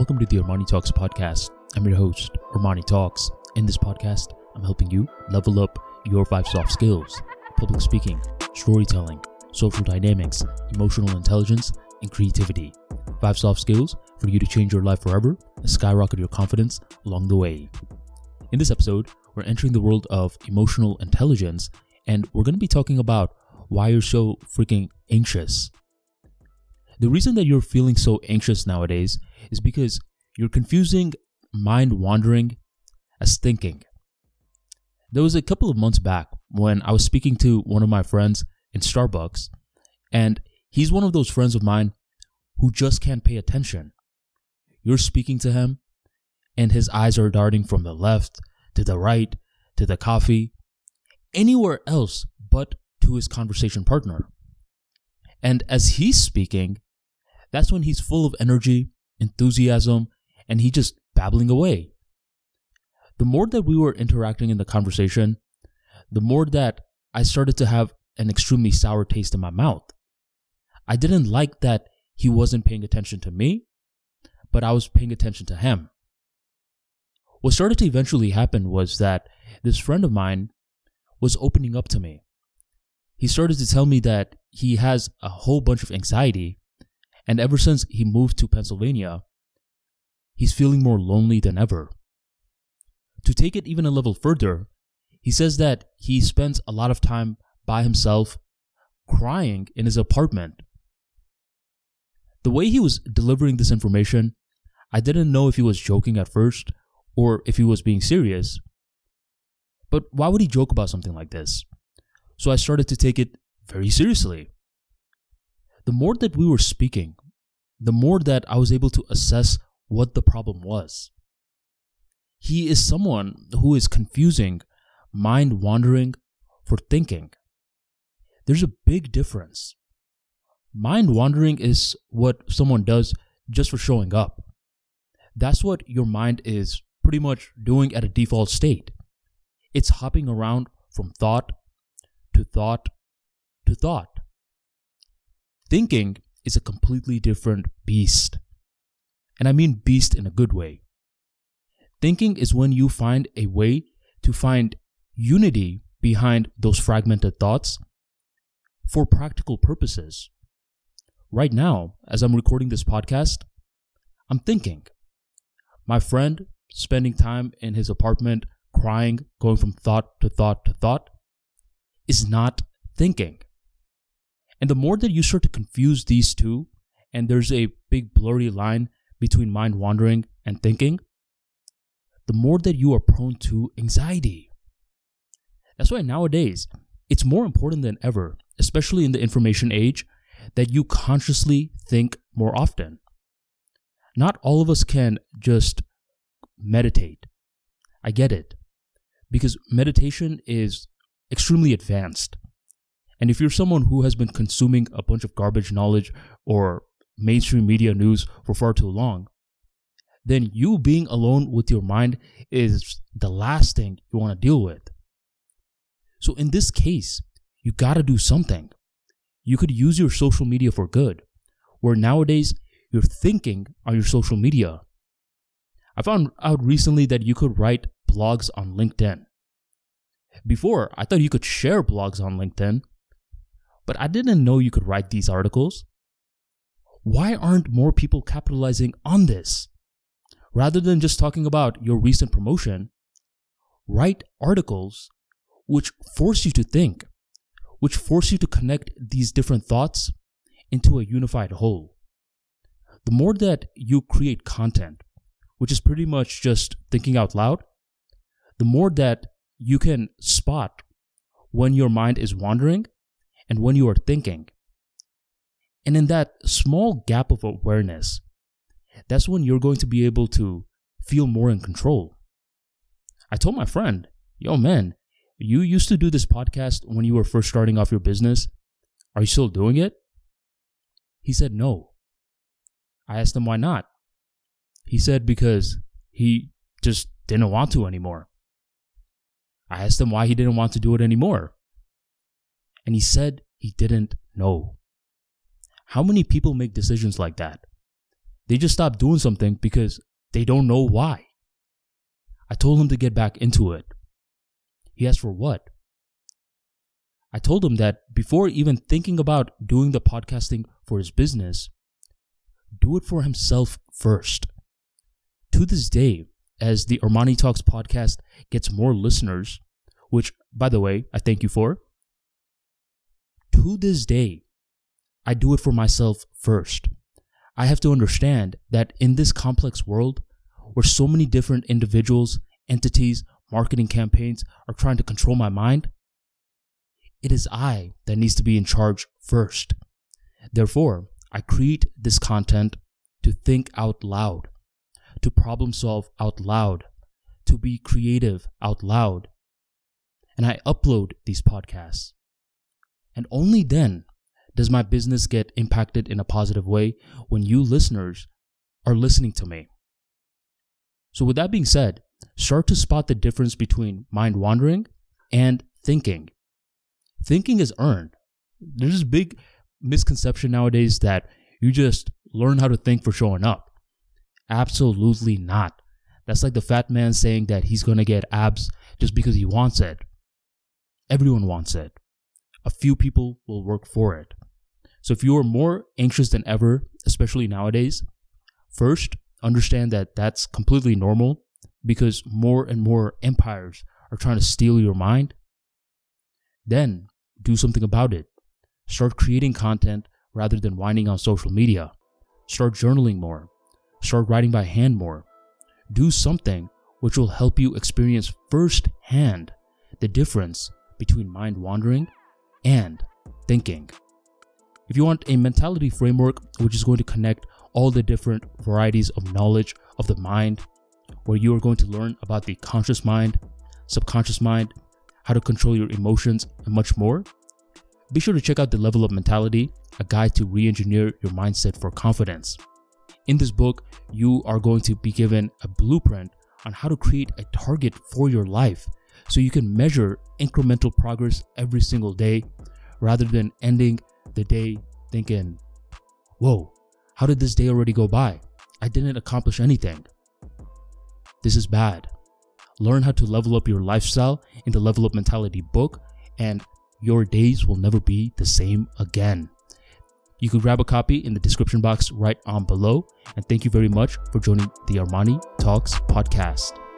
Welcome to the Armani Talks podcast. I'm your host, Armani Talks. In this podcast, I'm helping you level up your five soft skills public speaking, storytelling, social dynamics, emotional intelligence, and creativity. Five soft skills for you to change your life forever and skyrocket your confidence along the way. In this episode, we're entering the world of emotional intelligence, and we're going to be talking about why you're so freaking anxious. The reason that you're feeling so anxious nowadays is because you're confusing mind wandering as thinking. There was a couple of months back when I was speaking to one of my friends in Starbucks, and he's one of those friends of mine who just can't pay attention. You're speaking to him, and his eyes are darting from the left to the right to the coffee, anywhere else but to his conversation partner. And as he's speaking, that's when he's full of energy, enthusiasm, and he just babbling away. The more that we were interacting in the conversation, the more that I started to have an extremely sour taste in my mouth. I didn't like that he wasn't paying attention to me, but I was paying attention to him. What started to eventually happen was that this friend of mine was opening up to me. He started to tell me that he has a whole bunch of anxiety and ever since he moved to Pennsylvania, he's feeling more lonely than ever. To take it even a level further, he says that he spends a lot of time by himself crying in his apartment. The way he was delivering this information, I didn't know if he was joking at first or if he was being serious. But why would he joke about something like this? So I started to take it very seriously. The more that we were speaking, the more that I was able to assess what the problem was. He is someone who is confusing mind wandering for thinking. There's a big difference. Mind wandering is what someone does just for showing up. That's what your mind is pretty much doing at a default state. It's hopping around from thought to thought to thought. Thinking is a completely different beast. And I mean beast in a good way. Thinking is when you find a way to find unity behind those fragmented thoughts for practical purposes. Right now, as I'm recording this podcast, I'm thinking. My friend spending time in his apartment crying, going from thought to thought to thought, is not thinking. And the more that you start to confuse these two, and there's a big blurry line between mind wandering and thinking, the more that you are prone to anxiety. That's why nowadays, it's more important than ever, especially in the information age, that you consciously think more often. Not all of us can just meditate. I get it. Because meditation is extremely advanced. And if you're someone who has been consuming a bunch of garbage knowledge or mainstream media news for far too long, then you being alone with your mind is the last thing you want to deal with. So in this case, you got to do something. You could use your social media for good, where nowadays you're thinking on your social media. I found out recently that you could write blogs on LinkedIn. Before, I thought you could share blogs on LinkedIn, but I didn't know you could write these articles. Why aren't more people capitalizing on this? Rather than just talking about your recent promotion, write articles which force you to think, which force you to connect these different thoughts into a unified whole. The more that you create content, which is pretty much just thinking out loud, the more that you can spot when your mind is wandering and when you are thinking. And in that small gap of awareness, that's when you're going to be able to feel more in control. I told my friend, yo, man, you used to do this podcast when you were first starting off your business. Are you still doing it? He said no. I asked him why not. He said because he just didn't want to anymore. I asked him why he didn't want to do it anymore and he said he didn't know. How many people make decisions like that? They just stop doing something because they don't know why. I told him to get back into it. He asked for what? I told him that before even thinking about doing the podcasting for his business, do it for himself first. To this day, as the Armani Talks podcast gets more listeners, which, by the way, I thank you for, to this day, I do it for myself first. I have to understand that in this complex world, where so many different individuals, entities, marketing campaigns are trying to control my mind, it is I that needs to be in charge first. Therefore, I create this content to think out loud, to problem solve out loud, to be creative out loud. And I upload these podcasts. And only then does my business get impacted in a positive way when you listeners are listening to me. So, with that being said, start to spot the difference between mind wandering and thinking. Thinking is earned. There's this big misconception nowadays that you just learn how to think for showing up. Absolutely not. That's like the fat man saying that he's gonna get abs just because he wants it. Everyone wants it. A few people will work for it. So if you are more anxious than ever, especially nowadays, first understand that that's completely normal because more and more empires are trying to steal your mind. Then do something about it. Start creating content rather than whining on social media. Start journaling more. Start writing by hand more. Do something which will help you experience firsthand the difference between mind wandering and thinking. If you want a mentality framework which is going to connect all the different varieties of knowledge of the mind, where you are going to learn about the conscious mind, subconscious mind, how to control your emotions, and much more, be sure to check out The Level Up Mentality, a guide to re engineer your mindset for confidence. In this book, you are going to be given a blueprint on how to create a target for your life so you can measure incremental progress every single day rather than ending the day thinking, whoa, how did this day already go by? I didn't accomplish anything. This is bad. Learn how to level up your lifestyle in the Level Up Mentality book, and your days will never be the same again. You can grab a copy in the description box right on below. And thank you very much for joining the Armani Talks podcast.